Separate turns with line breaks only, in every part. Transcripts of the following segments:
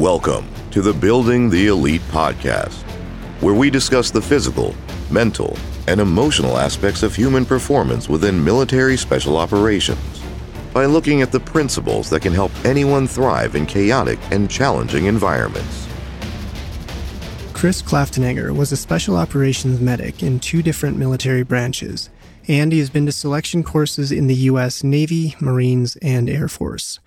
Welcome to the Building the Elite podcast, where we discuss the physical, mental, and emotional aspects of human performance within military special operations by looking at the principles that can help anyone thrive in chaotic and challenging environments.
Chris Klaftenegger was a special operations medic in two different military branches, and he has been to selection courses in the U.S. Navy, Marines, and Air Force.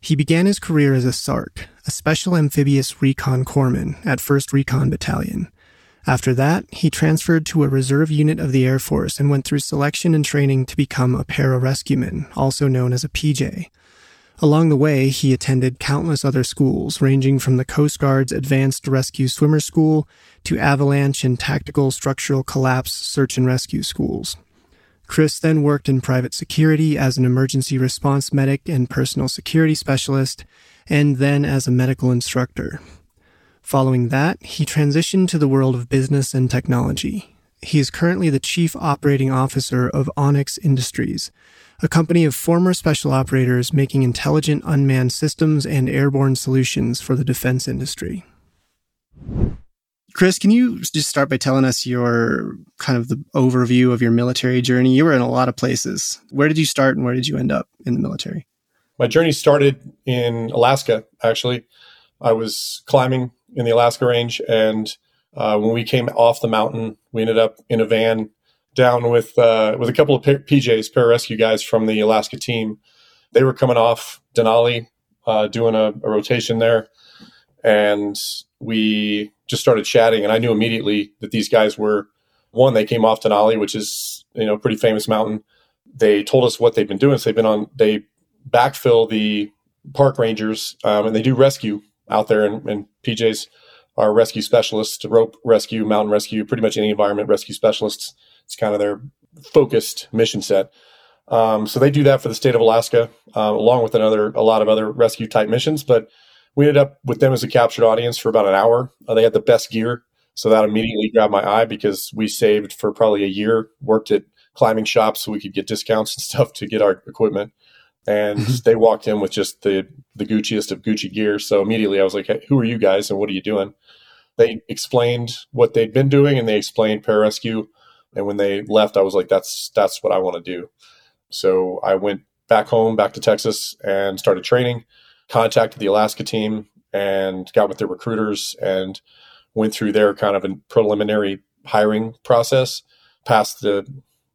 He began his career as a SARC, a Special Amphibious Recon Corpsman at 1st Recon Battalion. After that, he transferred to a reserve unit of the Air Force and went through selection and training to become a pararescueman, also known as a PJ. Along the way, he attended countless other schools, ranging from the Coast Guard's Advanced Rescue Swimmer School to avalanche and tactical structural collapse search and rescue schools. Chris then worked in private security as an emergency response medic and personal security specialist, and then as a medical instructor. Following that, he transitioned to the world of business and technology. He is currently the chief operating officer of Onyx Industries, a company of former special operators making intelligent unmanned systems and airborne solutions for the defense industry. Chris, can you just start by telling us your kind of the overview of your military journey? You were in a lot of places. Where did you start and where did you end up in the military?
My journey started in Alaska, actually. I was climbing in the Alaska range, and uh, when we came off the mountain, we ended up in a van down with uh, with a couple of PJs, pararescue guys from the Alaska team. They were coming off Denali, uh, doing a, a rotation there, and we just started chatting, and I knew immediately that these guys were one. They came off Denali, which is you know a pretty famous mountain. They told us what they've been doing. So they've been on they backfill the park rangers, um, and they do rescue out there. And, and PJs are rescue specialists, rope rescue, mountain rescue, pretty much any environment rescue specialists. It's kind of their focused mission set. Um, so they do that for the state of Alaska, uh, along with another a lot of other rescue type missions. But we ended up with them as a captured audience for about an hour. Uh, they had the best gear, so that immediately grabbed my eye because we saved for probably a year, worked at climbing shops so we could get discounts and stuff to get our equipment. And they walked in with just the the Gucciest of Gucci gear. So immediately I was like, hey, "Who are you guys, and what are you doing?" They explained what they'd been doing, and they explained pararescue. And when they left, I was like, "That's that's what I want to do." So I went back home, back to Texas, and started training contacted the Alaska team and got with their recruiters and went through their kind of a preliminary hiring process, passed the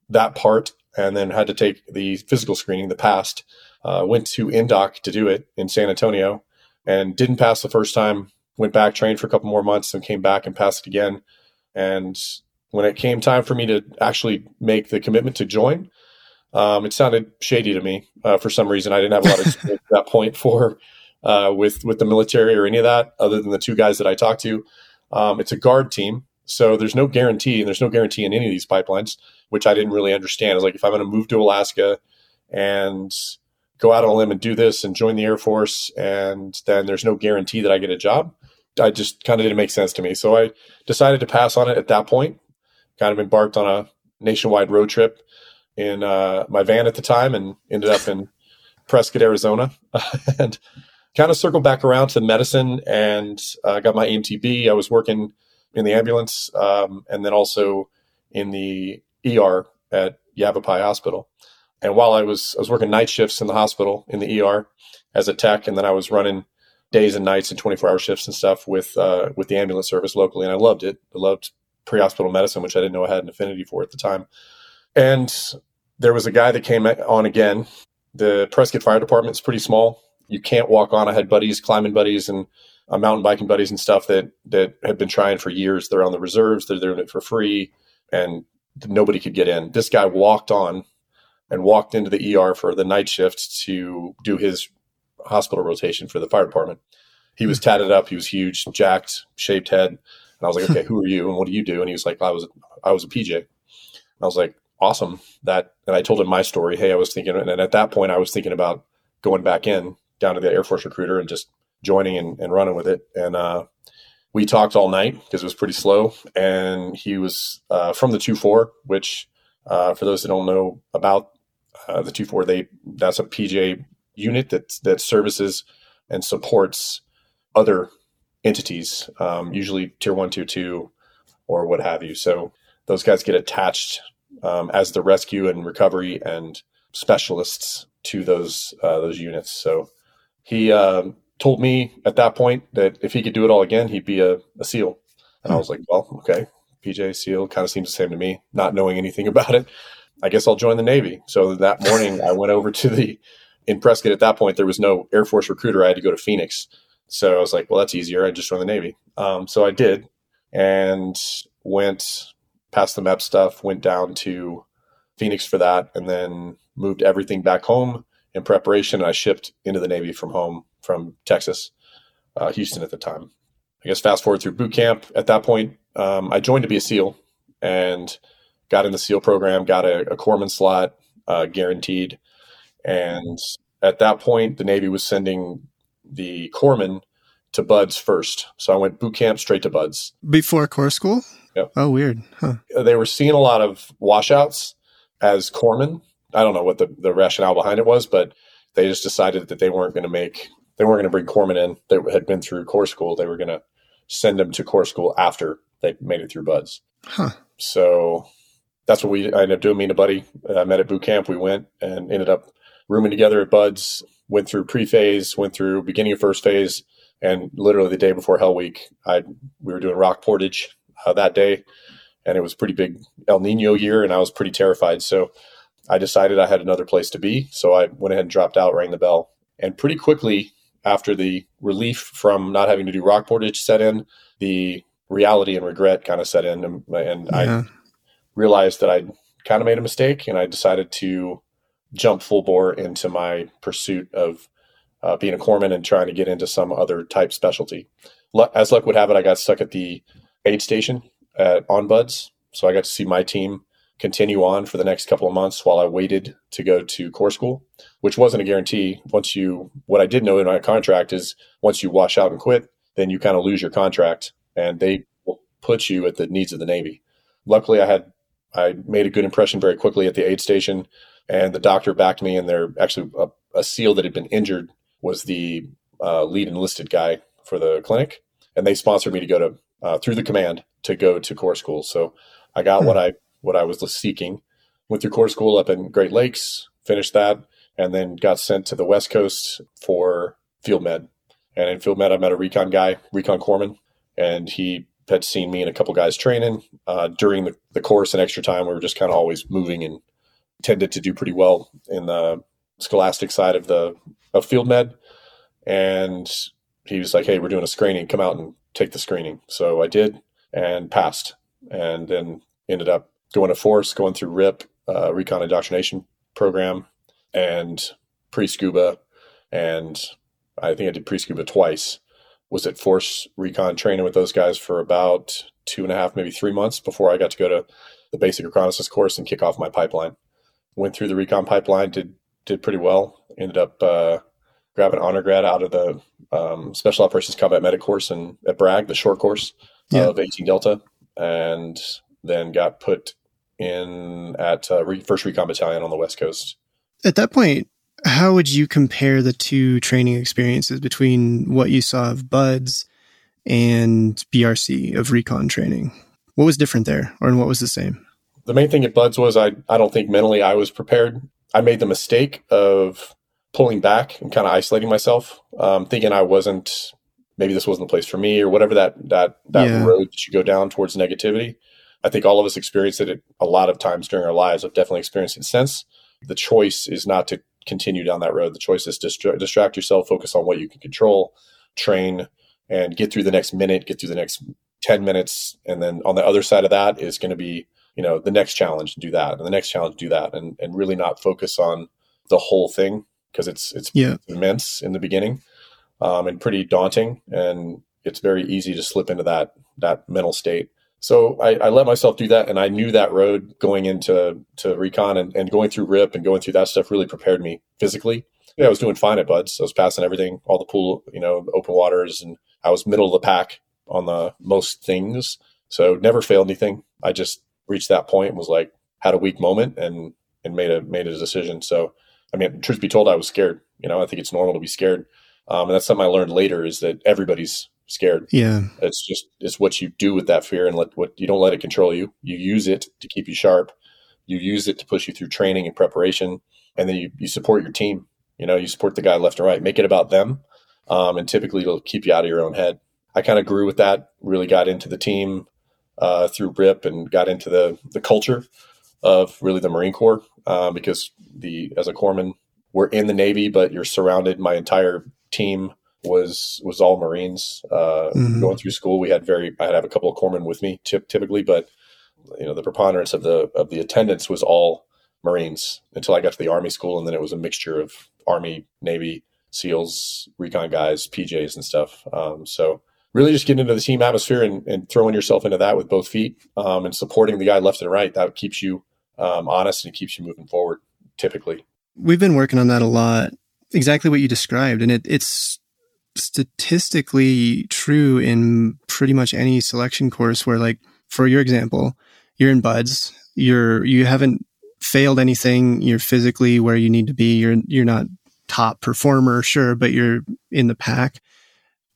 that part, and then had to take the physical screening, the past. Uh, went to Indoc to do it in San Antonio and didn't pass the first time. Went back, trained for a couple more months, and came back and passed it again. And when it came time for me to actually make the commitment to join, um, it sounded shady to me uh, for some reason. I didn't have a lot of experience at that point for uh, with with the military or any of that, other than the two guys that I talked to. Um, it's a guard team, so there's no guarantee, and there's no guarantee in any of these pipelines, which I didn't really understand. It's like if I'm going to move to Alaska and go out on a limb and do this and join the Air Force, and then there's no guarantee that I get a job. I just kind of didn't make sense to me. So I decided to pass on it at that point. Kind of embarked on a nationwide road trip in uh, my van at the time and ended up in Prescott, Arizona, and kind of circled back around to medicine and uh, got my EMTB. I was working in the ambulance um, and then also in the ER at Yavapai Hospital. And while I was I was working night shifts in the hospital in the ER as a tech, and then I was running days and nights and 24 hour shifts and stuff with uh, with the ambulance service locally, and I loved it. I loved pre hospital medicine, which I didn't know I had an affinity for at the time. And there was a guy that came on again. The Prescott Fire Department is pretty small. You can't walk on. I had buddies, climbing buddies, and uh, mountain biking buddies and stuff that that have been trying for years. They're on the reserves. They're doing it for free, and nobody could get in. This guy walked on and walked into the ER for the night shift to do his hospital rotation for the fire department. He was tatted up. He was huge, jacked, shaped head. And I was like, okay, who are you and what do you do? And he was like, I was, I was a PJ. And I was like, awesome that and i told him my story hey i was thinking and at that point i was thinking about going back in down to the air force recruiter and just joining and, and running with it and uh, we talked all night because it was pretty slow and he was uh, from the 2-4 which uh, for those that don't know about uh, the 2-4 they that's a pj unit that that services and supports other entities, um, usually tier one, tier two, or what have you. So those guys get attached um, as the rescue and recovery and specialists to those uh, those units. So he uh, told me at that point that if he could do it all again, he'd be a, a SEAL. And I was like, well, okay, PJ SEAL kind of seems the same to me, not knowing anything about it. I guess I'll join the Navy. So that morning, I went over to the in Prescott. At that point, there was no Air Force recruiter. I had to go to Phoenix. So I was like, well, that's easier. I just joined the Navy. Um, so I did, and went past the MEP stuff, went down to Phoenix for that, and then moved everything back home in preparation. I shipped into the Navy from home from Texas, uh, Houston at the time. I guess fast forward through boot camp. At that point, um, I joined to be a SEAL and got in the SEAL program, got a, a corpsman slot uh, guaranteed. And at that point, the Navy was sending the corpsman to BUD/S first. So I went boot camp straight to BUD/S.
Before corps school?
Yep.
Oh, weird. Huh.
They were seeing a lot of washouts as corpsmen. I don't know what the, the rationale behind it was, but they just decided that they weren't going to make, they weren't going to bring corpsmen in that had been through corps school. They were going to send them to corps school after they made it through BUD/S.
Huh.
So that's what we I ended up doing. Me and a buddy I uh, met at boot camp. We went and ended up rooming together at BUD/S. Went through pre phase, went through beginning of first phase, and literally the day before Hell Week, I we were doing rock portage uh, that day, and it was pretty big El Nino year, and I was pretty terrified. So I decided I had another place to be. So I went ahead and dropped out, rang the bell, and pretty quickly after the relief from not having to do rock portage set in, the reality and regret kind of set in, and, and yeah. I realized that I'd kind of made a mistake, and I decided to jump full bore into my pursuit of uh, being a corpsman and trying to get into some other type specialty. As luck would have it, I got stuck at the aid station at on BUD/S, so I got to see my team continue on for the next couple of months while I waited to go to corps school, which wasn't a guarantee. Once you, what I did know in my contract is once you wash out and quit, then you kind of lose your contract, and they will put you at the needs of the Navy. Luckily, I had I made a good impression very quickly at the aid station, and the doctor backed me. And they're actually a, a SEAL that had been injured was the uh, lead enlisted guy for the clinic, and they sponsored me to go to uh, through the command to go to corps school. So I got hmm. what I what I was seeking. Went through corps school up in Great Lakes, finished that, and then got sent to the West Coast for field med. And in field med, I met a recon guy, recon corpsman, and he had seen me and a couple guys training uh, during the, the course and extra time. We were just kind of always moving and tended to do pretty well in the scholastic side of the of field med. And he was like, "Hey, we're doing a screening. Come out and take the screening." So I did and passed, and then ended up going to force, going through RIP, uh, recon indoctrination program, and pre scuba, and I think I did pre scuba twice was at Force Recon training with those guys for about two and a half, maybe three months before I got to go to the basic reconnaissance course and kick off my pipeline. Went through the recon pipeline, did did pretty well. Ended up uh, grabbing honor grad out of the um, Special Operations Combat Medic course and at Bragg, the short course yeah. of 18 Delta, and then got put in at uh, First Recon Battalion on the West Coast.
At that point, how would you compare the two training experiences between what you saw of BUD/S and BRC of recon training? What was different there, or what was the same?
The main thing at BUD/S was I, I don't think mentally I was prepared. I made the mistake of pulling back and kind of isolating myself, um, thinking I wasn't maybe this wasn't the place for me or whatever that that that yeah. road that you go down towards negativity. I think all of us experience it a lot of times during our lives. I've definitely experienced it since. The choice is not to continue down that road. The choice is distra- distract yourself, focus on what you can control, train, and get through the next minute, get through the next 10 minutes. And then on the other side of that is going to be, you know, the next challenge, do that, and the next challenge, do that, and, and really not focus on the whole thing because it's, it's yeah. immense in the beginning um, and pretty daunting. And it's very easy to slip into that, that mental state. So I, I, let myself do that, and I knew that road going into to recon and, and going through RIP and going through that stuff really prepared me physically. Yeah, I was doing fine at BUD/S. I was passing everything, all the pool, you know, open waters, and I was middle of the pack on the most things. So never failed anything. I just reached that point and was like had a weak moment and and made a made a decision. So I mean, truth be told, I was scared. You know, I think it's normal to be scared, um, and that's something I learned later is that everybody's scared.
Yeah.
It's just it's what you do with that fear and let what you don't let it control you. You use it to keep you sharp. You use it to push you through training and preparation, and then you, you support your team. You know, you support the guy left and right. Make it about them, um, and typically it'll keep you out of your own head. I kind of grew with that. Really got into the team uh, through RIP and got into the the culture of really the Marine Corps uh, because the as a corpsman we're in the Navy, but you're surrounded. My entire team was was all Marines. Uh, mm-hmm. Going through school, we had very I had have a couple of corpsmen with me typically, but you know the preponderance of the of the attendance was all Marines until I got to the Army school, and then it was a mixture of Army, Navy, SEALs, recon guys, PJs, and stuff. Um, so really just getting into the team atmosphere and, and throwing yourself into that with both feet um, and supporting the guy left and right. That keeps you um, honest and keeps you moving forward. Typically,
we've been working on that a lot. Exactly what you described, and it, it's statistically true in pretty much any selection course where, like, for your example, you're in BUD/S, you're you haven't failed anything, you're physically where you need to be, you're you're not top performer, sure, but you're in the pack.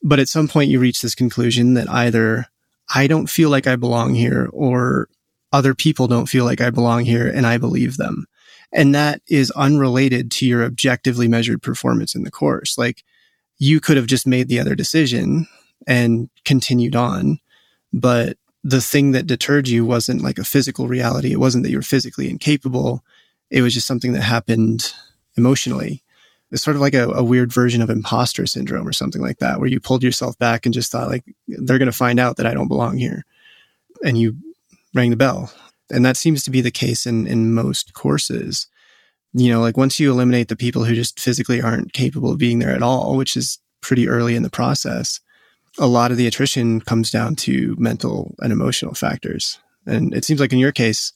But at some point you reach this conclusion that either I don't feel like I belong here or other people don't feel like I belong here and I believe them. And that is unrelated to your objectively measured performance in the course. Like you could have just made the other decision and continued on, but the thing that deterred you wasn't like a physical reality. It wasn't that you were physically incapable. It was just something that happened emotionally. It's sort of like a, a weird version of imposter syndrome or something like that, where you pulled yourself back and just thought like, they're going to find out that I don't belong here. And you rang the bell. And that seems to be the case in, in most courses. You know, like once you eliminate the people who just physically aren't capable of being there at all, which is pretty early in the process, a lot of the attrition comes down to mental and emotional factors. And it seems like in your case,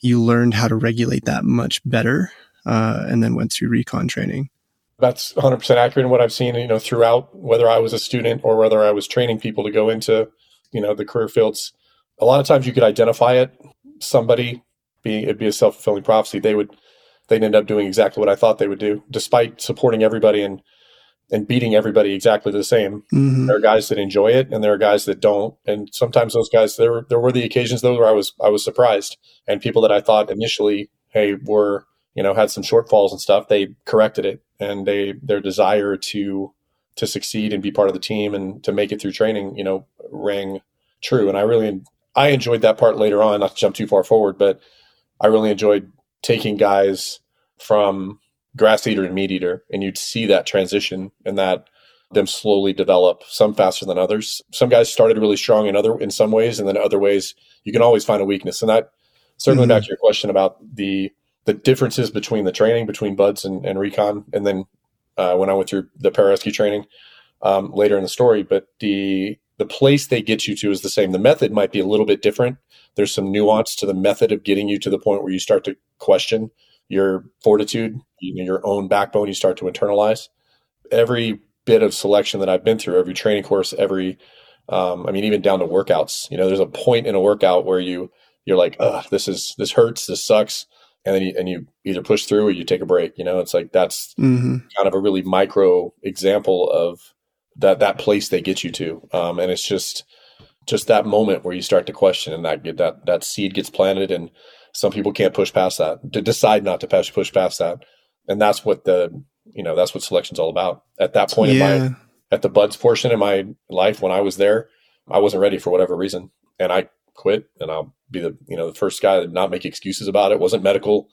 you learned how to regulate that much better uh, and then went through recon training.
That's 100% accurate in what I've seen, you know, throughout, whether I was a student or whether I was training people to go into, you know, the career fields a lot of times you could identify it. Somebody being it'd be a self fulfilling prophecy. They would they'd end up doing exactly what I thought they would do, despite supporting everybody and and beating everybody exactly the same. Mm-hmm. There are guys that enjoy it, and there are guys that don't. And sometimes those guys there there were the occasions though where I was I was surprised, and people that I thought initially, hey, were you know had some shortfalls and stuff, they corrected it, and they their desire to to succeed and be part of the team and to make it through training, you know, rang true. And I really I enjoyed that part later on, not to jump too far forward, but I really enjoyed taking guys from grass eater to meat eater, and you'd see that transition and that them slowly develop, some faster than others. Some guys started really strong in other in some ways, and then other ways you can always find a weakness. And that certainly mm-hmm. back to your question about the the differences between the training between BUD/S and, and recon, and then uh, when I went through the pararescue training um, later in the story, but the the place they get you to is the same. The method might be a little bit different. There's some nuance to the method of getting you to the point where you start to question your fortitude, your own backbone, you start to internalize. Every bit of selection that I've been through, every training course, every, um, I mean, even down to workouts, you know, there's a point in a workout where you, you're like, Ugh, this is, this hurts, this sucks. And then you, and you either push through or you take a break, you know, it's like, that's mm-hmm. kind of a really micro example of that that place they get you to, um, and it's just just that moment where you start to question, and that that that seed gets planted, and some people can't push past that, to decide not to push push past that, and that's what the you know that's what selection's all about. At that point yeah. in my at the BUD/S portion in my life when I was there, I wasn't ready for whatever reason, and I quit, and I'll be the you know the first guy to not make excuses about it. it wasn't medical,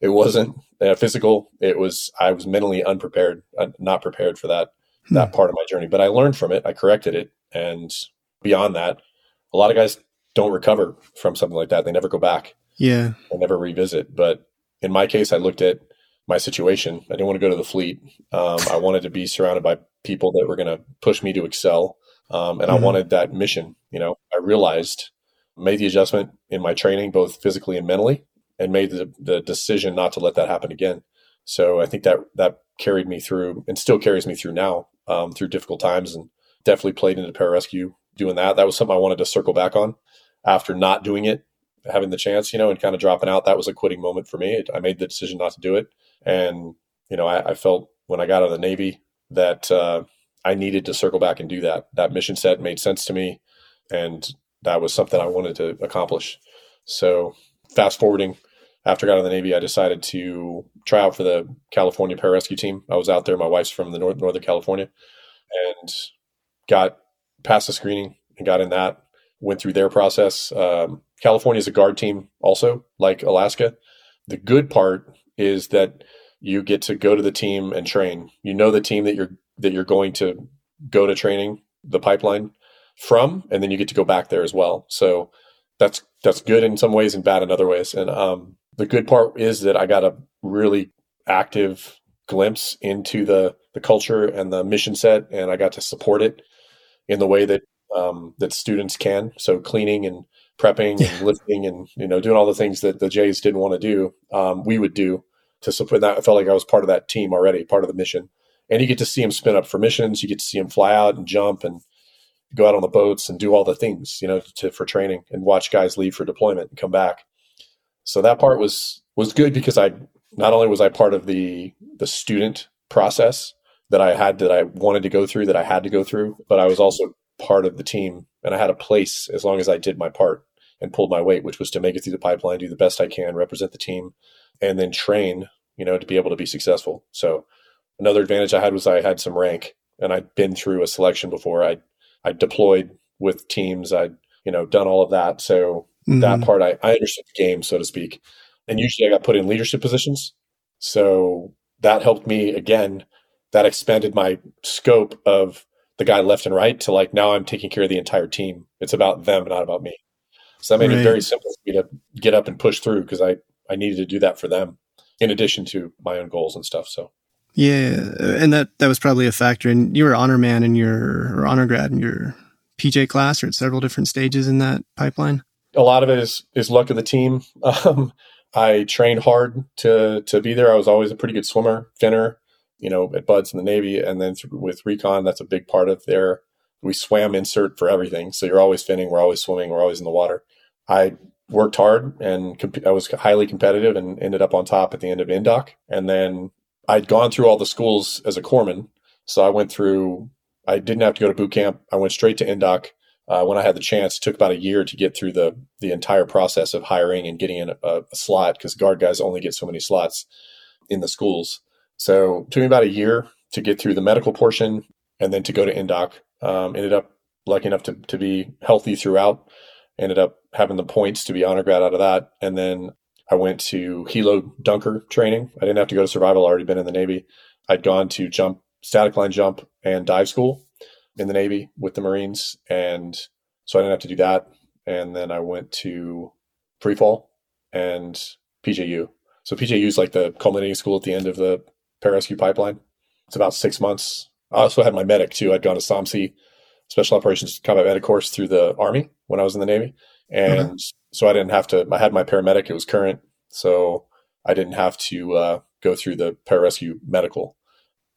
it wasn't uh, physical. It was I was mentally unprepared, uh, not prepared for that that part of my journey. But I learned from it. I corrected it. And beyond that, a lot of guys don't recover from something like that. They never go back.
Yeah.
They never revisit. But in my case, I looked at my situation. I didn't want to go to the fleet. Um, I wanted to be surrounded by people that were going to push me to excel. Um, and mm-hmm. I wanted that mission. You know, I realized, made the adjustment in my training, both physically and mentally, and made the, the decision not to let that happen again. So I think that that carried me through and still carries me through now um, through difficult times and definitely played into pararescue doing that. That was something I wanted to circle back on after not doing it, having the chance, you know, and kind of dropping out. That was a quitting moment for me. I made the decision not to do it. And, you know, I, I felt when I got out of the Navy that uh, I needed to circle back and do that. That mission set made sense to me, and that was something I wanted to accomplish. So, fast forwarding, after I got out of the Navy, I decided to try out for the California pararescue team. I was out there. My wife's from the North, Northern California, and got past the screening and got in that. Went through their process. Um, California is a guard team, also like Alaska. The good part is that you get to go to the team and train. You know the team that you're that you're going to go to training the pipeline from, and then you get to go back there as well. So that's that's good in some ways and bad in other ways. And um, the good part is that I got a really active glimpse into the the culture and the mission set, and I got to support it in the way that um, that students can. So cleaning and prepping and lifting and you know doing all the things that the Jays didn't want to do, um, we would do to support that. I felt like I was part of that team already, part of the mission. And you get to see them spin up for missions. You get to see them fly out and jump and go out on the boats and do all the things, you know, to, for training and watch guys leave for deployment and come back. So that part was was good because I not only was I part of the the student process that I had that I wanted to go through that I had to go through, but I was also part of the team and I had a place as long as I did my part and pulled my weight, which was to make it through the pipeline, do the best I can, represent the team, and then train, you know, to be able to be successful. So another advantage I had was I had some rank and I'd been through a selection before. I I deployed with teams. I'd, you know, done all of that. So mm-hmm. that part I, I understood the game, so to speak. And usually I got put in leadership positions. So that helped me again. That expanded my scope of the guy left and right to like now I'm taking care of the entire team. It's about them, not about me. So that made right. it very simple for me to get up and push through because I I needed to do that for them in addition to my own goals and stuff. So
yeah, and that that was probably a factor. And you were honor man in your or honor grad in your PJ class, or at several different stages in that pipeline.
A lot of it is is luck of the team. Um, I trained hard to to be there. I was always a pretty good swimmer, finner, you know, at BUD/S in the Navy, and then with recon, that's a big part of their. We swam insert for everything, so you're always finning, we're always swimming, we're always in the water. I worked hard and comp- I was highly competitive and ended up on top at the end of Indoc. And then I'd gone through all the schools as a corpsman. So I went through, I didn't have to go to boot camp. I went straight to Indoc uh, when I had the chance. Took about a year to get through the, the entire process of hiring and getting in a, a slot because guard guys only get so many slots in the schools. So took me about a year to get through the medical portion and then to go to Indoc. Um, ended up lucky enough to, to be healthy throughout ended up having the points to be honor grad out of that. And then I went to helo dunker training. I didn't have to go to survival. I'd already been in the Navy. I'd gone to jump, static line jump and dive school in the Navy with the Marines. And so I didn't have to do that. And then I went to free fall and PJU. So PJU is like the culminating school at the end of the pararescue pipeline. It's about six months. I also had my medic too. I'd gone to SOMC special operations combat medic course through the army when I was in the Navy. And okay. so I didn't have to, I had my paramedic, it was current. So I didn't have to uh, go through the pararescue medical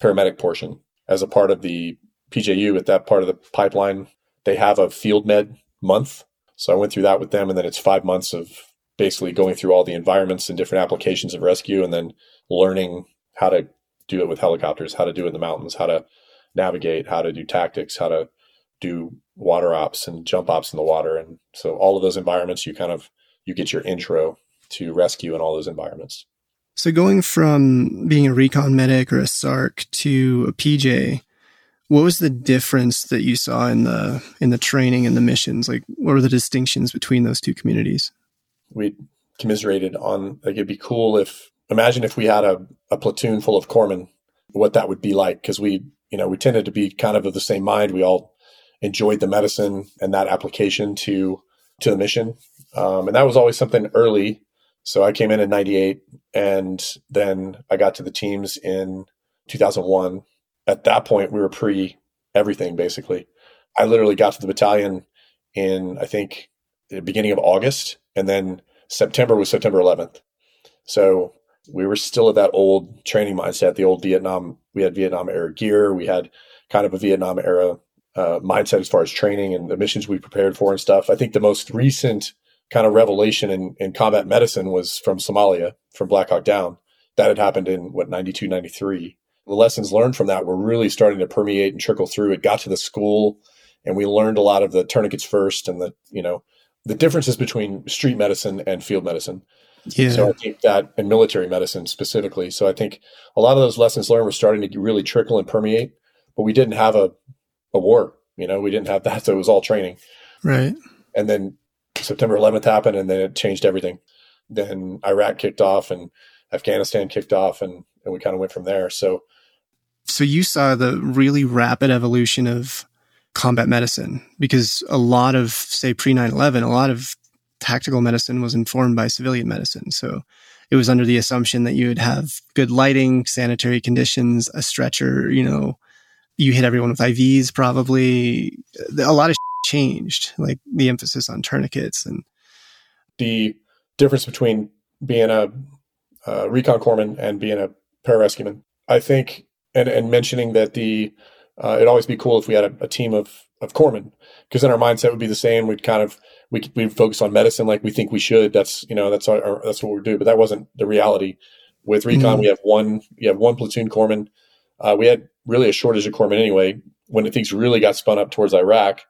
paramedic portion as a part of the PJU at that part of the pipeline. They have a field med month. So I went through that with them. And then it's five months of basically going through all the environments and different applications of rescue and then learning how to do it with helicopters, how to do it in the mountains, how to navigate, how to do tactics, how to do water ops and jump ops in the water. And so all of those environments, you kind of, you get your intro to rescue in all those environments.
So going from being a recon medic or a SARC to a PJ, what was the difference that you saw in the in the training and the missions? Like what were the distinctions between those two communities?
We commiserated on like it'd be cool if imagine if we had a, a platoon full of corpsmen, what that would be like. Cause we, you know, we tended to be kind of of the same mind. We all enjoyed the medicine and that application to to the mission. Um, and that was always something early. So I came in in '98, and then I got to the teams in 2001. At that point, we were pre everything basically. I literally got to the battalion in I think the beginning of August, and then September was September 11th. So we were still at that old training mindset, the old Vietnam. We had Vietnam era gear. We had kind of a Vietnam era uh, mindset as far as training and the missions we prepared for and stuff. I think the most recent kind of revelation in, in combat medicine was from Somalia, from Black Hawk Down. That had happened in what, 92, 93. the lessons learned from that were really starting to permeate and trickle through. It got to the school and we learned a lot of the tourniquets first and the, you know, the differences between street medicine and field medicine. Yeah. So I think that in military medicine specifically. So I think a lot of those lessons learned were starting to really trickle and permeate, but we didn't have a, a war, you know, we didn't have that. So it was all training.
Right.
And then September 11th happened and then it changed everything. Then Iraq kicked off and Afghanistan kicked off and, and we kind of went from there. So,
so you saw the really rapid evolution of combat medicine because a lot of, say, pre 9 11, a lot of tactical medicine was informed by civilian medicine. So it was under the assumption that you would have good lighting, sanitary conditions, a stretcher, you know, you hit everyone with IVs probably. A lot of changed, like the emphasis on tourniquets and
the difference between being a, a recon corpsman and being a pararescueman. I think, and, and mentioning that the uh, it'd always be cool if we had a, a team of of corpsmen because then our mindset would be the same. We'd kind of we we focus on medicine like we think we should. That's you know that's our, our that's what we do. But that wasn't the reality. With recon, mm-hmm. we have one you have one platoon corpsman. Uh, we had really a shortage of corpsmen anyway. When things really got spun up towards Iraq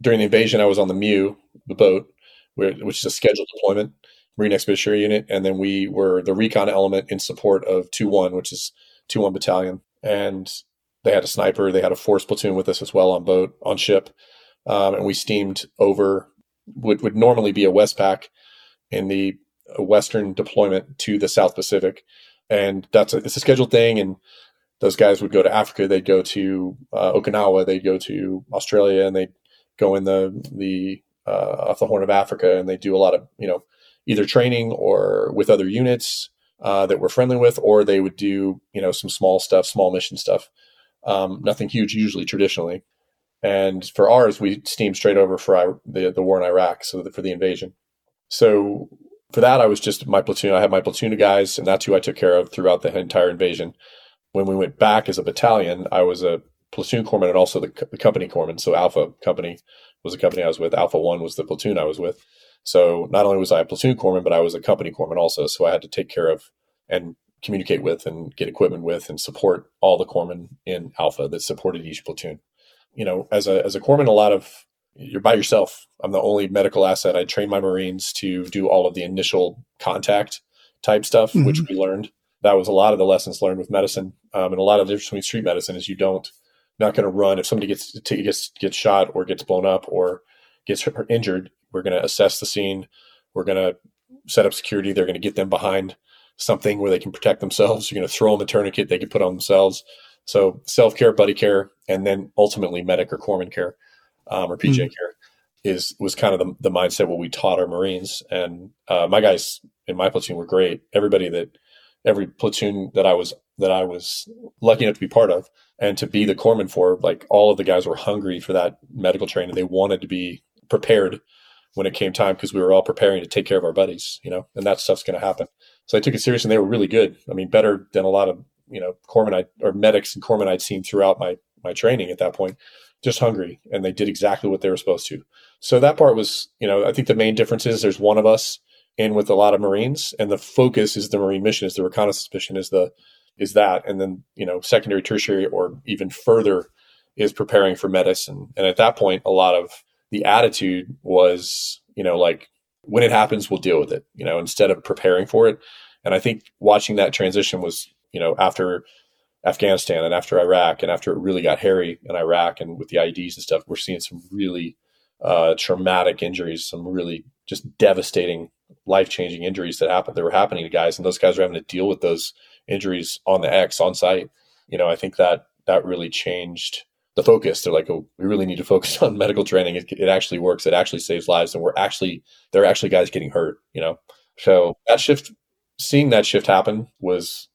during the invasion, I was on the MEU, the boat, where, which is a scheduled deployment, Marine Expeditionary Unit, and then we were the recon element in support of two one, which is two one battalion, and they had a sniper. They had a force platoon with us as well on boat on ship, um, and we steamed over would would normally be a Westpac in the Western deployment to the South Pacific, and that's a, it's a scheduled thing. And those guys would go to Africa. They'd go to uh, Okinawa. They'd go to Australia, and they'd go in the the uh, off the Horn of Africa, and they do a lot of you know either training or with other units uh, that we're friendly with, or they would do you know some small stuff, small mission stuff. Um, nothing huge usually traditionally. And for ours, we steamed straight over for the the war in Iraq, so the, for the invasion. So for that, I was just my platoon. I had my platoon of guys, and that's who I took care of throughout the entire invasion. When we went back as a battalion, I was a platoon corpsman and also the, the company corpsman. So Alpha Company was the company I was with. Alpha One was the platoon I was with. So not only was I a platoon corpsman, but I was a company corpsman also. So I had to take care of and communicate with and get equipment with and support all the corpsmen in Alpha that supported each platoon. You know, as a as a corpsman, a lot of you're by yourself. I'm the only medical asset. I train my Marines to do all of the initial contact type stuff, mm-hmm. which we learned. That was a lot of the lessons learned with medicine, um, and a lot of the difference between street medicine is you don't not going to run if somebody gets gets gets shot or gets blown up or gets injured. We're going to assess the scene. We're going to set up security. They're going to get them behind something where they can protect themselves. You're going to throw them a tourniquet they can put on themselves. So self care, buddy care, and then ultimately medic or corpsman care um, or PJ mm-hmm. care is was kind of the, the mindset what we taught our Marines. And uh, my guys in my platoon were great. Everybody that every platoon that I was that I was lucky enough to be part of and to be the corpsman for, like all of the guys were hungry for that medical training. They wanted to be prepared when it came time because we were all preparing to take care of our buddies, you know, and that stuff's going to happen. So I took it serious and they were really good. I mean, better than a lot of, you know, corpsmen I, or medics and corpsmen I'd seen throughout my, my training at that point, just hungry. And they did exactly what they were supposed to. So that part was, you know, I think the main difference is there's one of us in with a lot of Marines and the focus is the Marine mission is the reconnaissance mission is the, is that. And then, you know, secondary, tertiary, or even further is preparing for medicine. And at that point, a lot of the attitude was, you know, like when it happens, we'll deal with it, you know, instead of preparing for it. And I think watching that transition was, you know, after Afghanistan and after Iraq and after it really got hairy in Iraq and with the IEDs and stuff, we're seeing some really uh, traumatic injuries, some really just devastating, life changing injuries that happened that were happening to guys, and those guys are having to deal with those injuries on the X on site. You know, I think that that really changed the focus. They're like, oh, we really need to focus on medical training. It, it actually works. It actually saves lives, and we're actually there are actually guys getting hurt. You know, so that shift, seeing that shift happen was,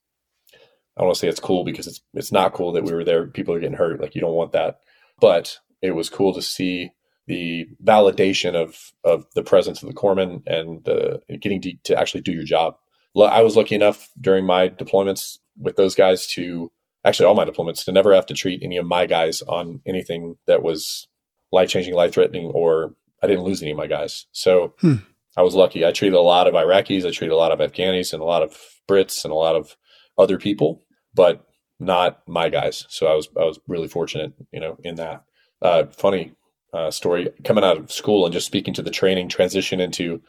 I don't want to say it's cool because it's it's not cool that we were there. People are getting hurt. Like you don't want that, but it was cool to see the validation of of the presence of the corpsman and uh, getting to, to actually do your job. I was lucky enough during my deployments with those guys to actually all my deployments to never have to treat any of my guys on anything that was life changing, life threatening, or I didn't lose any of my guys. So hmm. I was lucky. I treated a lot of Iraqis, I treated a lot of Afghanis, and a lot of Brits, and a lot of other people. But not my guys. So I was I was really fortunate, you know, in that. Uh, funny uh, story coming out of school and just speaking to the training transition into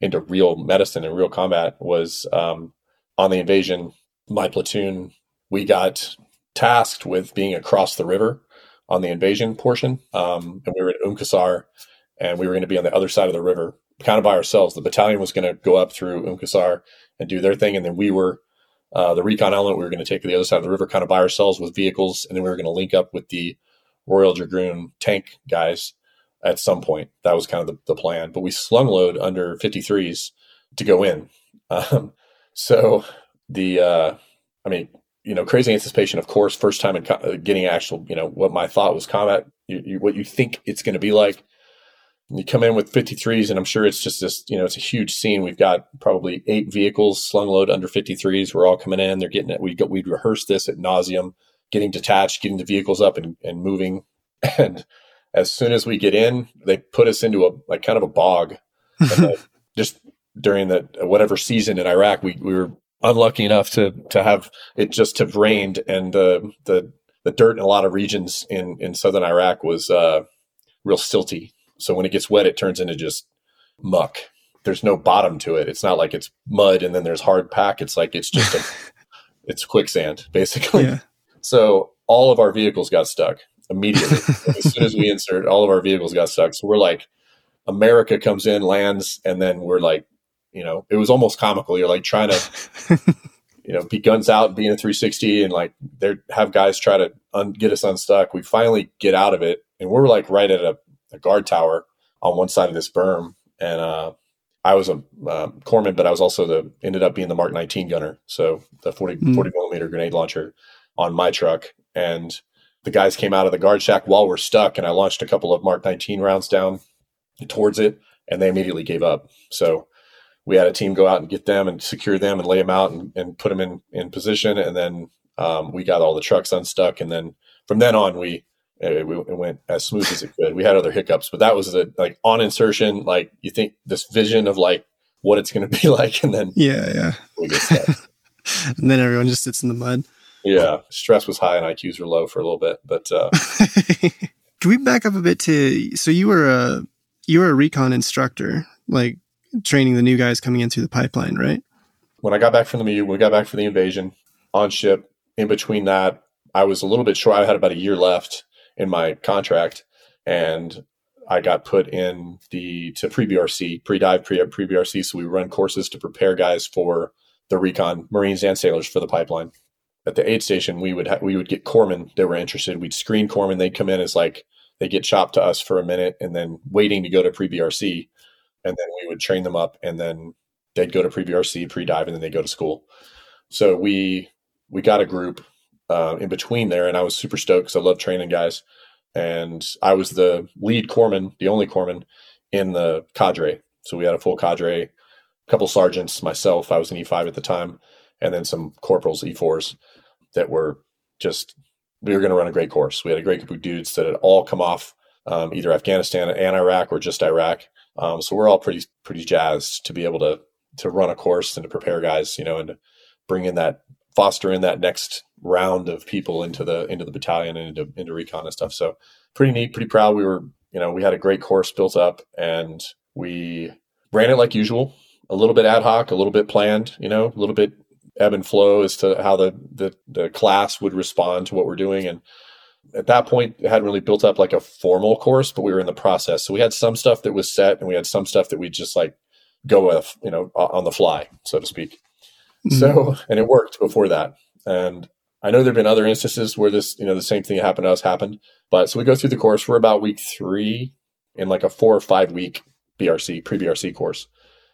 into real medicine and real combat was um, on the invasion. My platoon, we got tasked with being across the river on the invasion portion, um, and we were at Umkasar, and we were going to be on the other side of the river, kind of by ourselves. The battalion was going to go up through Umkasar and do their thing, and then we were uh, the recon element. We were going to take to the other side of the river, kind of by ourselves with vehicles, and then we were going to link up with the Royal Dragoon tank guys at some point. That was kind of the, the plan. But we slung load under 53s to go in. Um, so the, uh, I mean, you know, crazy anticipation, of course, first time in co- getting actual, you know, what my thought was combat, you, you, what you think it's going to be like. You come in with 53s, and I'm sure it's just this, you know, it's a huge scene. We've got probably eight vehicles slung load under 53s. We're all coming in. They're getting it. We got, we'd rehearsed this at nauseum, getting detached, getting the vehicles up and, and moving. And as soon as we get in, they put us into a like kind of a bog. just during the whatever season in Iraq, we, we were unlucky enough to to have it just have rained and the the the dirt in a lot of regions in in southern Iraq was uh, real silty. So when it gets wet, it turns into just muck. There's no bottom to it. It's not like it's mud and then there's hard pack. It's like it's just a, it's quicksand basically. Yeah. So all of our vehicles got stuck immediately as soon as we insert. All of our vehicles got stuck. So we're like, America comes in, lands, and then we're like you know, it was almost comical. You're like trying to, you know, be guns out, be in a 360, and like they have guys try to un- get us unstuck. We finally get out of it, and we're like right at a, a guard tower on one side of this berm, and uh, I was a um, corpsman, but I was also the ended up being the Mark 19 gunner, so the 40, mm. 40 millimeter grenade launcher on my truck, and the guys came out of the guard shack while we're stuck, and I launched a couple of Mark 19 rounds down towards it, and they immediately gave up. So we had a team go out and get them and secure them and lay them out and, and put them in, in position. And then um, we got all the trucks unstuck. And then from then on, we, it, it, went as smooth as it could. We had other hiccups, but that was the like on insertion, like you think this vision of like what it's going to be like. And then,
yeah, yeah. We get stuck. and then everyone just sits in the mud.
Yeah. Stress was high and IQs were low for a little bit, but, uh,
can we back up a bit to, so you were a, you were a recon instructor, like training the new guys coming in through the pipeline, right?
When I got back from the MEU, we got back from the invasion on ship. In between that, I was a little bit short. I had about a year left in my contract, and I got put in the to pre BRC, pre dive, pre pre BRC. So we run courses to prepare guys for the recon, Marines and sailors for the pipeline. At the aid station, we would ha- we would get corpsmen that were interested. We'd screen corpsmen. They'd come in as like they get chopped to us for a minute, and then waiting to go to pre BRC and then we would train them up and then they'd go to pre-BRC, pre-dive, and then they go to school. So we we got a group uh, in between there, and I was super stoked because I love training guys. And I was the lead corpsman, the only corpsman in the cadre. So we had a full cadre, a couple sergeants, myself. I was an E5 at the time, and then some corporals, E4s, that were just we were going to run a great course. We had a great group of dudes that had all come off um, either Afghanistan and Iraq or just Iraq, um, so we're all pretty pretty jazzed to be able to to run a course and to prepare guys, you know, and bring in that foster in that next round of people into the into the battalion and into into recon and stuff. So pretty neat, pretty proud. We were, you know, we had a great course built up and we ran it like usual, a little bit ad hoc, a little bit planned, you know, a little bit ebb and flow as to how the the, the class would respond to what we're doing and at that point it hadn't really built up like a formal course, but we were in the process. So we had some stuff that was set and we had some stuff that we just like go with, you know, on the fly, so to speak. Mm-hmm. So, and it worked before that. And I know there've been other instances where this, you know, the same thing that happened to us happened. But so we go through the course. We're about week three in like a four or five week BRC, pre BRC course.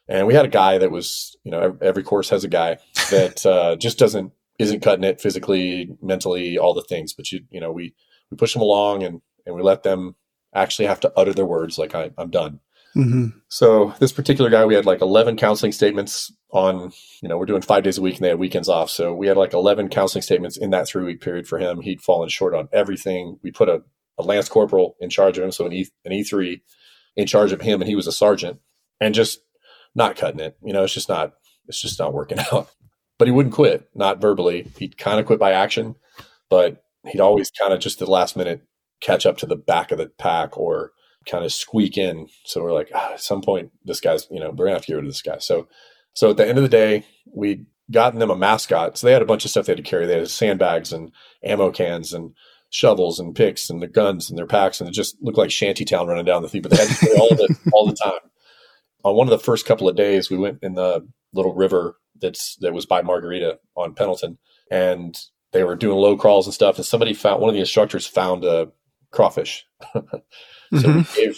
And we had a guy that was, you know, every course has a guy that uh, just doesn't isn't cutting it physically, mentally, all the things. But you, you know, we we push them along and and we let them actually have to utter their words like I, am done. Mm-hmm. So this particular guy, we had like 11 counseling statements on, you know, we're doing five days a week and they had weekends off. So we had like 11 counseling statements in that three week period for him. He'd fallen short on everything. We put a, a lance corporal in charge of him. So an, e, an E3 in charge of him and he was a sergeant and just not cutting it. You know, it's just not, it's just not working out. but he wouldn't quit, not verbally. He'd kind of quit by action, but he'd always kind of just the last minute catch up to the back of the pack or kind of squeak in. So we're like, ah, at some point, this guy's, you know, we're gonna have to get rid of this guy. So, so at the end of the day, we gotten them a mascot. So they had a bunch of stuff they had to carry. They had sandbags and ammo cans and shovels and picks and the guns and their packs, and it just looked like shantytown running down the thing. But they had to carry all of it all the time. On one of the first couple of days, we went in the little river that's that was by Margarita on Pendleton, and they were doing low crawls and stuff. And somebody found one of the instructors found a crawfish. so mm-hmm. we gave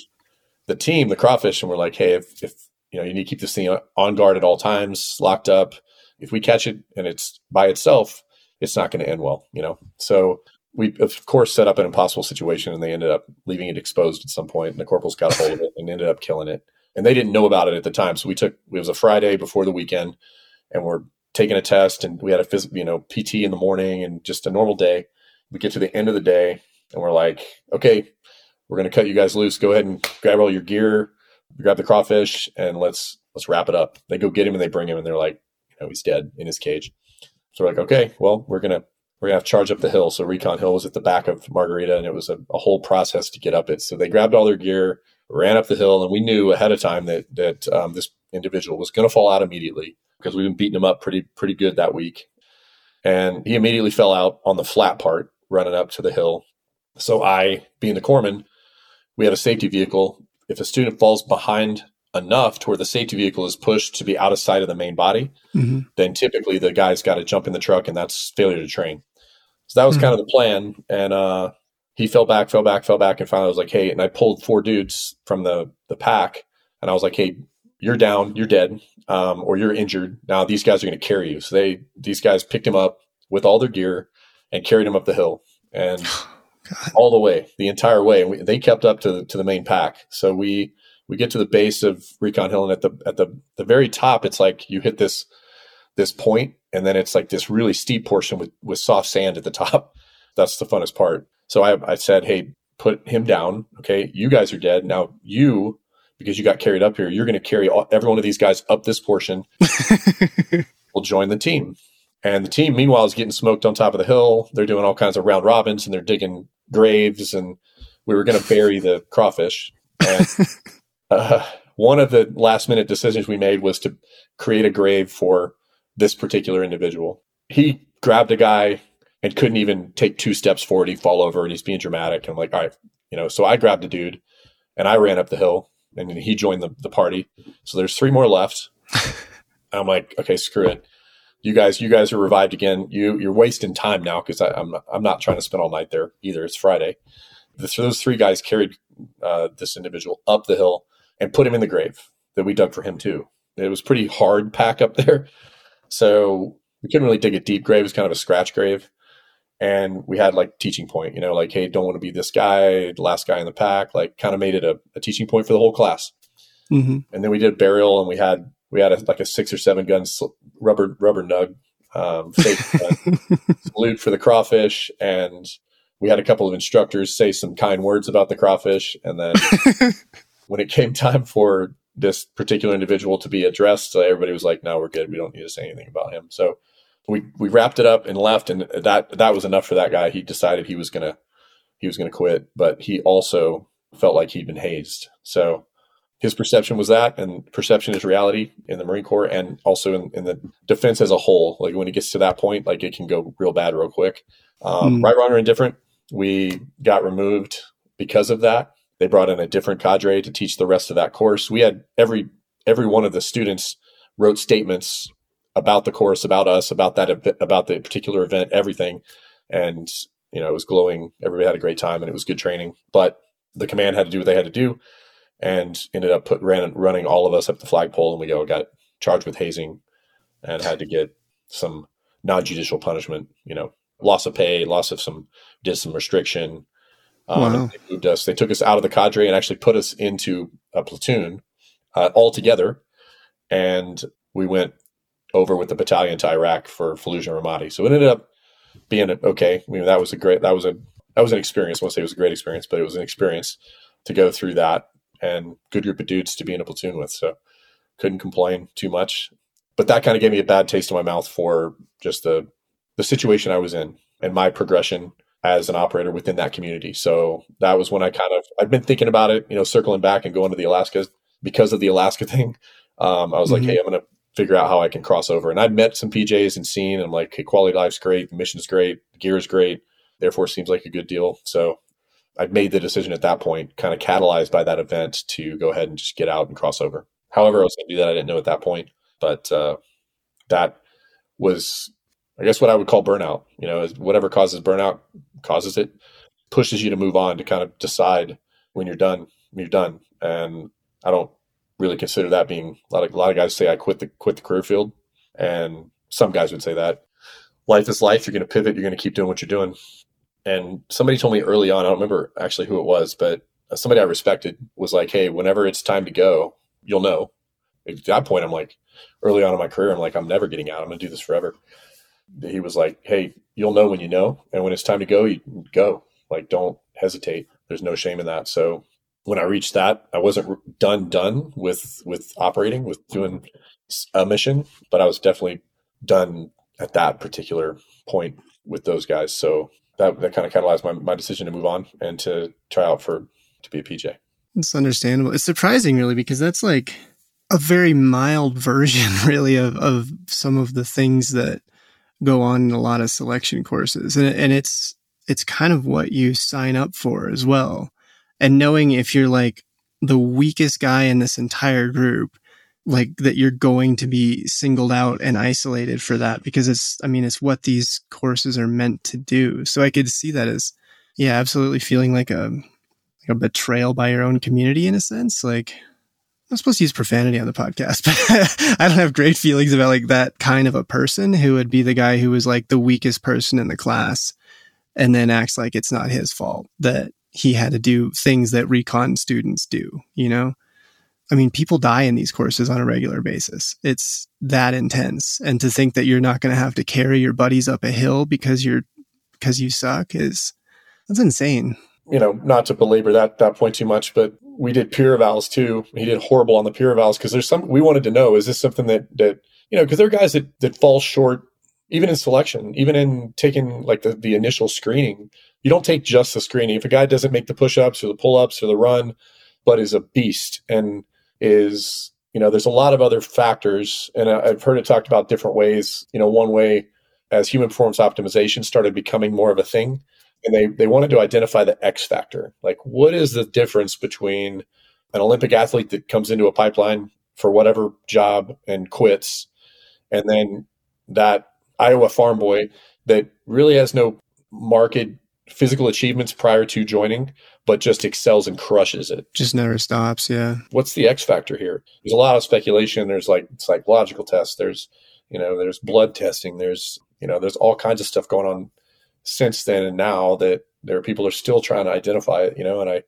the team the crawfish, and we're like, hey, if, if you know you need to keep this thing on guard at all times, locked up. If we catch it and it's by itself, it's not going to end well, you know. So we of course set up an impossible situation, and they ended up leaving it exposed at some point, and the corporals got a hold of it and ended up killing it. And they didn't know about it at the time, so we took it was a Friday before the weekend, and we're taking a test, and we had a phys- you know PT in the morning, and just a normal day. We get to the end of the day, and we're like, okay, we're going to cut you guys loose. Go ahead and grab all your gear, grab the crawfish, and let's let's wrap it up. They go get him, and they bring him, and they're like, you know, he's dead in his cage. So we're like, okay, well, we're gonna we're gonna have to charge up the hill. So Recon Hill was at the back of Margarita, and it was a, a whole process to get up it. So they grabbed all their gear, ran up the hill, and we knew ahead of time that that um, this individual was going to fall out immediately because we've been beating him up pretty pretty good that week. And he immediately fell out on the flat part running up to the hill. So I, being the corpsman, we had a safety vehicle. If a student falls behind enough to where the safety vehicle is pushed to be out of sight of the main body, mm-hmm. then typically the guy's got to jump in the truck, and that's failure to train. So that was mm-hmm. kind of the plan. And uh, he fell back, fell back, fell back, and finally I was like, "Hey!" And I pulled four dudes from the the pack, and I was like, "Hey, you're down, you're dead, um, or you're injured. Now these guys are going to carry you." So they these guys picked him up with all their gear and carried him up the hill, and all the way, the entire way. And we, they kept up to the, to the main pack. So we we get to the base of Recon Hill, and at the at the the very top, it's like you hit this this point, and then it's like this really steep portion with with soft sand at the top. That's the funnest part. So I, I said, hey, put him down. Okay, you guys are dead now. You because you got carried up here, you're going to carry all, every one of these guys up this portion. we'll join the team. And the team, meanwhile, is getting smoked on top of the hill. They're doing all kinds of round robins and they're digging graves. And we were going to bury the crawfish. And uh, one of the last minute decisions we made was to create a grave for this particular individual. He grabbed a guy and couldn't even take two steps forward. He'd fall over and he's being dramatic. And I'm like, all right, you know, so I grabbed a dude and I ran up the hill and he joined the, the party. So there's three more left. I'm like, okay, screw it you guys, you guys are revived again. You you're wasting time now because I'm not, I'm not trying to spend all night there either. It's Friday. So those three guys carried uh, this individual up the hill and put him in the grave that we dug for him too. It was pretty hard pack up there, so we couldn't really dig a deep grave. It was kind of a scratch grave, and we had like teaching point. You know, like hey, don't want to be this guy, the last guy in the pack. Like kind of made it a, a teaching point for the whole class. Mm-hmm. And then we did burial, and we had we had a, like a six or seven gun rubber rubber nug um, salute for the crawfish, and we had a couple of instructors say some kind words about the crawfish, and then when it came time for this particular individual to be addressed, everybody was like, "No, we're good. We don't need to say anything about him." So we we wrapped it up and left, and that that was enough for that guy. He decided he was gonna he was gonna quit, but he also felt like he'd been hazed. So his perception was that, and perception is reality in the Marine Corps and also in, in, the defense as a whole. Like when it gets to that point, like it can go real bad real quick. Um, mm. Right, wrong, or indifferent, we got removed because of that. They brought in a different cadre to teach the rest of that course. We had every every one of the students wrote statements about the course, about us, about that about the particular event, everything, and you know it was glowing. Everybody had a great time, and it was good training. But the command had to do what they had to do and ended up put ran, running all of us up the flagpole, and we go got charged with hazing, and had to get some non-judicial punishment. You know, loss of pay, loss of some did some restriction. Um, wow. They moved us. They took us out of the cadre and actually put us into a platoon uh, all together, and we went over with the battalion to Iraq for Fallujah Ramadi. So it ended up being okay. I mean, that was a great. That was a that was an experience. I won't say it was a great experience, but it was an experience to go through that and good group of dudes to be in a platoon with. So couldn't complain too much. but that kind of gave me a bad taste in my mouth for just the the situation I was in and my progression as an operator within that community. So that was when I kind of I'd been thinking about it, you know, circling back and going to the Alaska because of the Alaska thing. Um, I was mm-hmm. like, hey, I'm gonna figure out how I can cross over. And I'd met some PJs and seen, and I'm like, hey, quality life's great, the mission's great, the gear is great, therefore seems like a good deal. So I made the decision at that point, kind of catalyzed by that event, to go ahead and just get out and cross over. However, I was going to do that, I didn't know at that point, but uh, that was, I guess, what I would call burnout. You know, whatever causes burnout causes it, pushes you to move on to kind of decide when you're done. When you're done, and I don't really consider that being a lot of a lot of guys say I quit the quit the career field, and some guys would say that life is life. You're going to pivot. You're going to keep doing what you're doing. And somebody told me early on, I don't remember actually who it was, but uh, somebody I respected was like, "Hey, whenever it's time to go, you'll know." At that point, I'm like, early on in my career, I'm like, I'm never getting out. I'm going to do this forever. He was like, "Hey, you'll know when you know, and when it's time to go, you go. Like, don't hesitate. There's no shame in that." So when I reached that, I wasn't done done with with operating with doing a mission, but I was definitely done at that particular point with those guys. So that that kind of catalyzed my, my decision to move on and to try out for to be a PJ.
It's understandable. It's surprising really because that's like a very mild version really of, of some of the things that go on in a lot of selection courses. And and it's it's kind of what you sign up for as well and knowing if you're like the weakest guy in this entire group like that you're going to be singled out and isolated for that because it's i mean it's what these courses are meant to do so i could see that as yeah absolutely feeling like a like a betrayal by your own community in a sense like i'm supposed to use profanity on the podcast but i don't have great feelings about like that kind of a person who would be the guy who was like the weakest person in the class and then acts like it's not his fault that he had to do things that recon students do, you know? I mean, people die in these courses on a regular basis. It's that intense. And to think that you're not going to have to carry your buddies up a hill because you're, because you suck is, that's insane.
You know, not to belabor that, that point too much, but we did peer evals too. He did horrible on the peer evals because there's some, we wanted to know, is this something that, that, you know, because there are guys that, that fall short even in selection, even in taking like the, the initial screening, you don't take just the screening. If a guy doesn't make the push ups or the pull ups or the run, but is a beast and is, you know, there's a lot of other factors. And I've heard it talked about different ways. You know, one way as human performance optimization started becoming more of a thing, and they, they wanted to identify the X factor. Like, what is the difference between an Olympic athlete that comes into a pipeline for whatever job and quits, and then that Iowa farm boy that really has no market physical achievements prior to joining, but just excels and crushes it.
Just never stops. Yeah.
What's the X factor here? There's a lot of speculation. There's like psychological tests. There's, you know, there's blood testing. There's, you know, there's all kinds of stuff going on since then and now that there are people are still trying to identify it, you know, and I,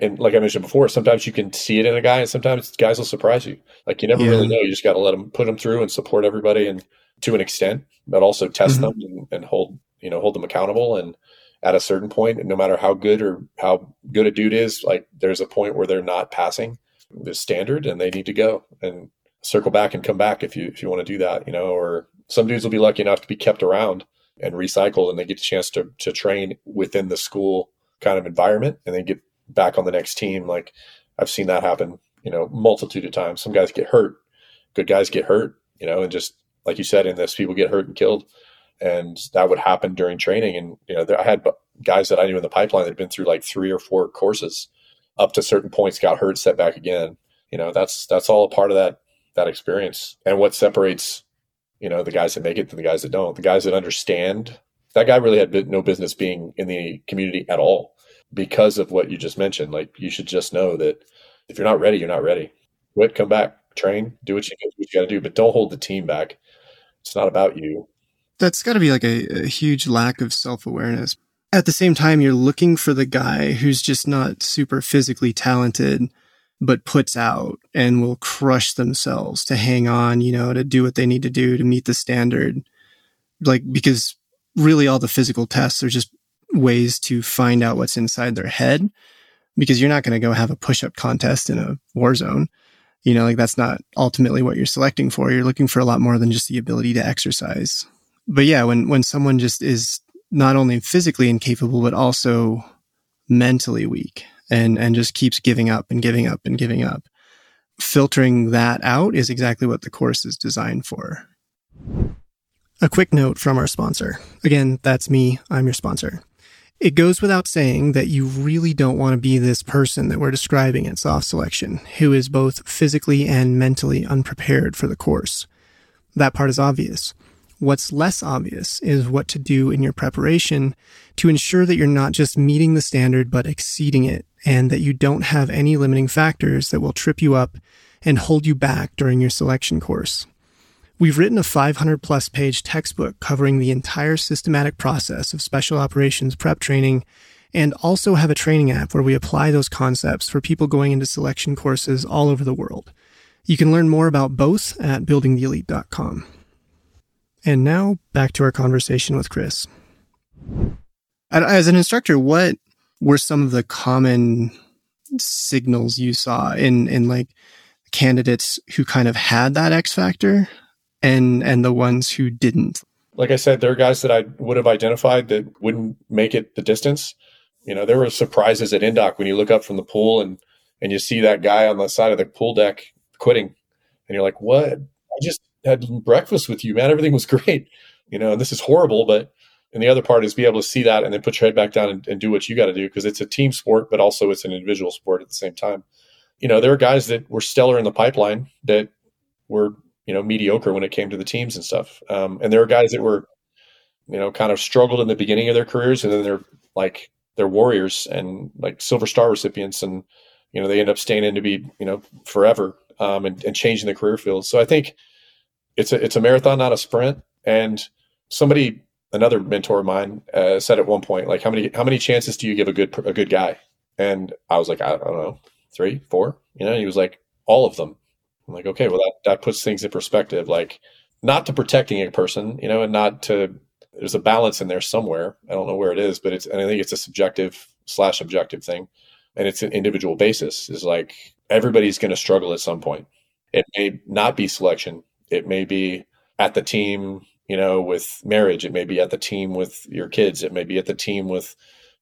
and like I mentioned before, sometimes you can see it in a guy and sometimes guys will surprise you. Like you never yeah. really know. You just got to let them put them through and support everybody and to an extent, but also test mm-hmm. them and, and, hold you know hold them accountable. And at a certain point, no matter how good or how good a dude is, like there's a point where they're not passing the standard and they need to go and circle back and come back if you if you want to do that, you know. Or some dudes will be lucky enough to be kept around and recycled, and they get a chance to to train within the school kind of environment, and then get back on the next team. Like I've seen that happen, you know, multitude of times. Some guys get hurt, good guys get hurt, you know, and just like you said in this, people get hurt and killed, and that would happen during training. And you know, there, I had guys that I knew in the pipeline that had been through like three or four courses, up to certain points, got hurt, set back again. You know, that's that's all a part of that that experience. And what separates, you know, the guys that make it to the guys that don't, the guys that understand. That guy really had no business being in the community at all because of what you just mentioned. Like you should just know that if you're not ready, you're not ready. Quit, come back, train, do what you, what you got to do, but don't hold the team back. It's not about you.
That's got to be like a, a huge lack of self awareness. At the same time, you're looking for the guy who's just not super physically talented, but puts out and will crush themselves to hang on, you know, to do what they need to do to meet the standard. Like, because really all the physical tests are just ways to find out what's inside their head because you're not going to go have a push up contest in a war zone You know, like that's not ultimately what you're selecting for. You're looking for a lot more than just the ability to exercise. But yeah, when when someone just is not only physically incapable but also mentally weak and and just keeps giving up and giving up and giving up. Filtering that out is exactly what the course is designed for. A quick note from our sponsor. Again, that's me. I'm your sponsor. It goes without saying that you really don't want to be this person that we're describing at SOF selection, who is both physically and mentally unprepared for the course. That part is obvious. What's less obvious is what to do in your preparation to ensure that you're not just meeting the standard, but exceeding it, and that you don't have any limiting factors that will trip you up and hold you back during your selection course. We've written a 500 plus page textbook covering the entire systematic process of special operations prep training and also have a training app where we apply those concepts for people going into selection courses all over the world. You can learn more about both at buildingtheelite.com. And now back to our conversation with Chris. As an instructor, what were some of the common signals you saw in, in like candidates who kind of had that X factor and and the ones who didn't.
Like I said, there are guys that I would have identified that wouldn't make it the distance. You know, there were surprises at Indoc when you look up from the pool and and you see that guy on the side of the pool deck quitting, and you're like, "What? I just had breakfast with you, man. Everything was great." You know, and this is horrible, but and the other part is be able to see that and then put your head back down and, and do what you got to do because it's a team sport, but also it's an individual sport at the same time. You know, there are guys that were stellar in the pipeline that were you know mediocre when it came to the teams and stuff. Um, and there are guys that were you know kind of struggled in the beginning of their careers, and then they're like they're warriors and like silver star recipients, and you know they end up staying in to be you know forever um, and, and changing the career field. So I think it's a it's a marathon, not a sprint. And somebody, another mentor of mine, uh, said at one point, like how many how many chances do you give a good a good guy? And I was like, I don't know, three, four. You know, he was like, all of them. I'm like, okay, well that that puts things in perspective. Like, not to protecting a person, you know, and not to there's a balance in there somewhere. I don't know where it is, but it's and I think it's a subjective slash objective thing, and it's an individual basis. Is like everybody's going to struggle at some point. It may not be selection. It may be at the team, you know, with marriage. It may be at the team with your kids. It may be at the team with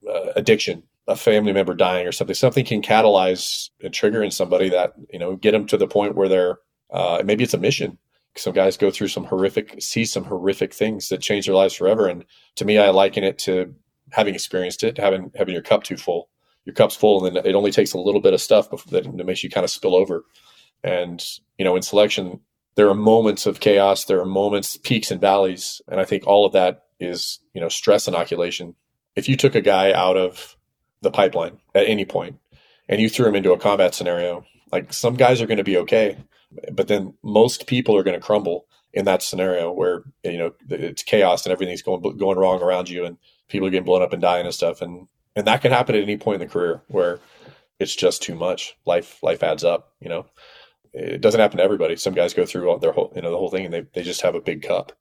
uh, addiction a family member dying or something, something can catalyze and trigger in somebody that, you know, get them to the point where they're, uh, maybe it's a mission. Some guys go through some horrific, see some horrific things that change their lives forever. And to me, I liken it to having experienced it, having, having your cup too full. Your cup's full and then it only takes a little bit of stuff that makes you kind of spill over. And, you know, in selection, there are moments of chaos. There are moments, peaks and valleys. And I think all of that is, you know, stress inoculation. If you took a guy out of the pipeline at any point and you threw him into a combat scenario, like some guys are going to be okay, but then most people are going to crumble in that scenario where you know it's chaos and everything's going going wrong around you and people are getting blown up and dying and stuff and and that can happen at any point in the career where it's just too much life life adds up you know it doesn't happen to everybody some guys go through their whole you know the whole thing and they, they just have a big cup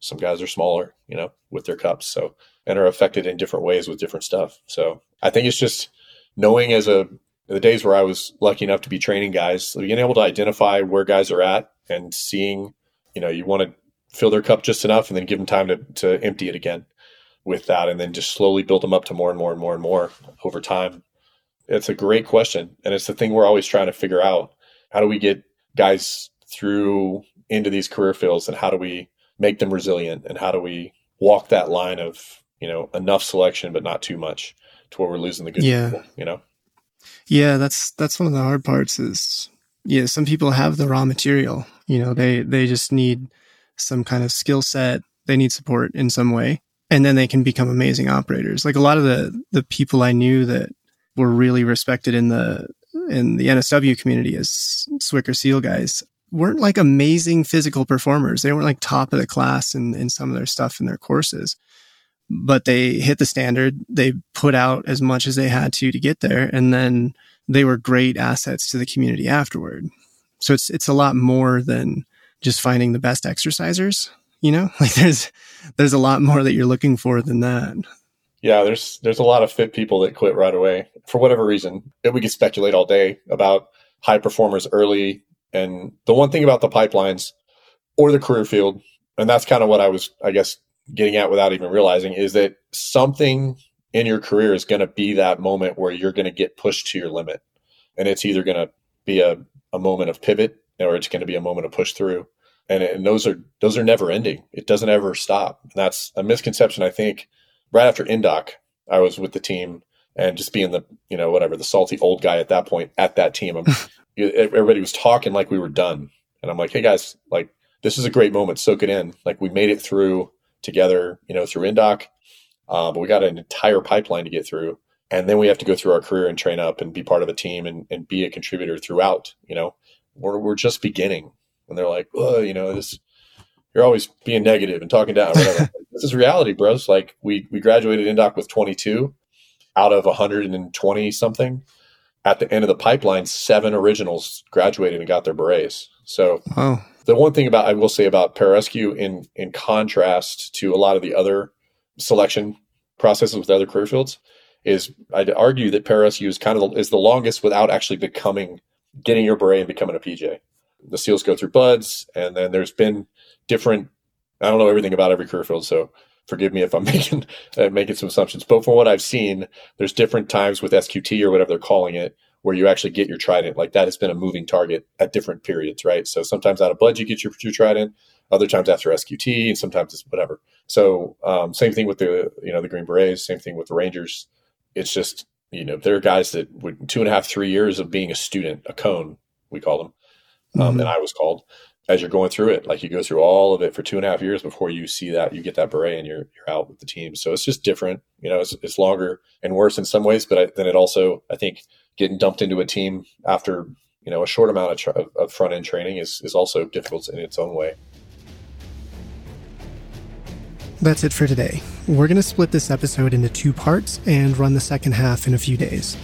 some guys are smaller you know with their cups so and are affected in different ways with different stuff. So I think it's just knowing as a the days where I was lucky enough to be training guys, being able to identify where guys are at and seeing, you know, you want to fill their cup just enough and then give them time to, to empty it again with that and then just slowly build them up to more and more and more and more over time. It's a great question. And it's the thing we're always trying to figure out. How do we get guys through into these career fields and how do we make them resilient and how do we walk that line of you know, enough selection, but not too much to where we're losing the good yeah. people, you know?
Yeah, that's, that's one of the hard parts is, yeah, some people have the raw material, you know, they, they just need some kind of skill set. They need support in some way. And then they can become amazing operators. Like a lot of the, the people I knew that were really respected in the, in the NSW community as SWCC or SEAL guys weren't like amazing physical performers. They weren't like top of the class in, in some of their stuff in their courses but they hit the standard. They put out as much as they had to to get there. And then they were great assets to the community afterward. So it's, it's a lot more than just finding the best exercisers, you know, like there's, there's a lot more that you're looking for than that.
Yeah, there's there's a lot of fit people that quit right away for whatever reason. We could speculate all day about high performers early And the one thing about the pipelines or the career field, and that's kind of what I was, I guess, getting at without even realizing, is that something in your career is going to be that moment where you're going to get pushed to your limit. And it's either going to be a, a moment of pivot or it's going to be a moment of push through. And, and those are those are never ending. It doesn't ever stop. And that's a misconception. I think right after Indoc, I was with the team and just being the you know whatever the salty old guy at that point at that team. everybody was talking like we were done, and I'm like, hey guys, like this is a great moment. Soak it in. Like we made it through together, you know, through Indoc, uh, but we got an entire pipeline to get through and then we have to go through our career and train up and be part of a team and, and be a contributor throughout you know we're, we're just beginning and they're like oh you know this you're always being negative and talking down whatever this is reality bros like we we graduated indoc with 22 out of 120 something at the end of the pipeline seven originals graduated and got their berets so wow. the one thing about i will say about pararescue in in contrast to a lot of the other selection processes with other career fields is I'd argue that pararescue is kind of the, is the longest without actually becoming getting your beret and becoming a PJ. The SEALs go through BUD/S, and then there's been different. I don't know everything about every career field, so forgive me if I'm making uh, making some assumptions. But from what I've seen, there's different times with SQT or whatever they're calling it, where you actually get your trident. Like that has been a moving target at different periods, right? So sometimes out of BUD/S you get your, your trident, other times after SQT, and sometimes it's whatever. So um, same thing with the you know the Green Berets, same thing with the Rangers it's just you know there are guys that would two and a half three years of being a student a cone we call them um, mm-hmm. and i was called as you're going through it like you go through all of it for two and a half years before you see that you get that beret and you're you're out with the team so it's just different you know it's, it's longer and worse in some ways but I, then it also i think getting dumped into a team after you know a short amount of, of front end training is is also difficult in its own way
that's it for today. We're going to split this episode into two parts and run the second half in a few days.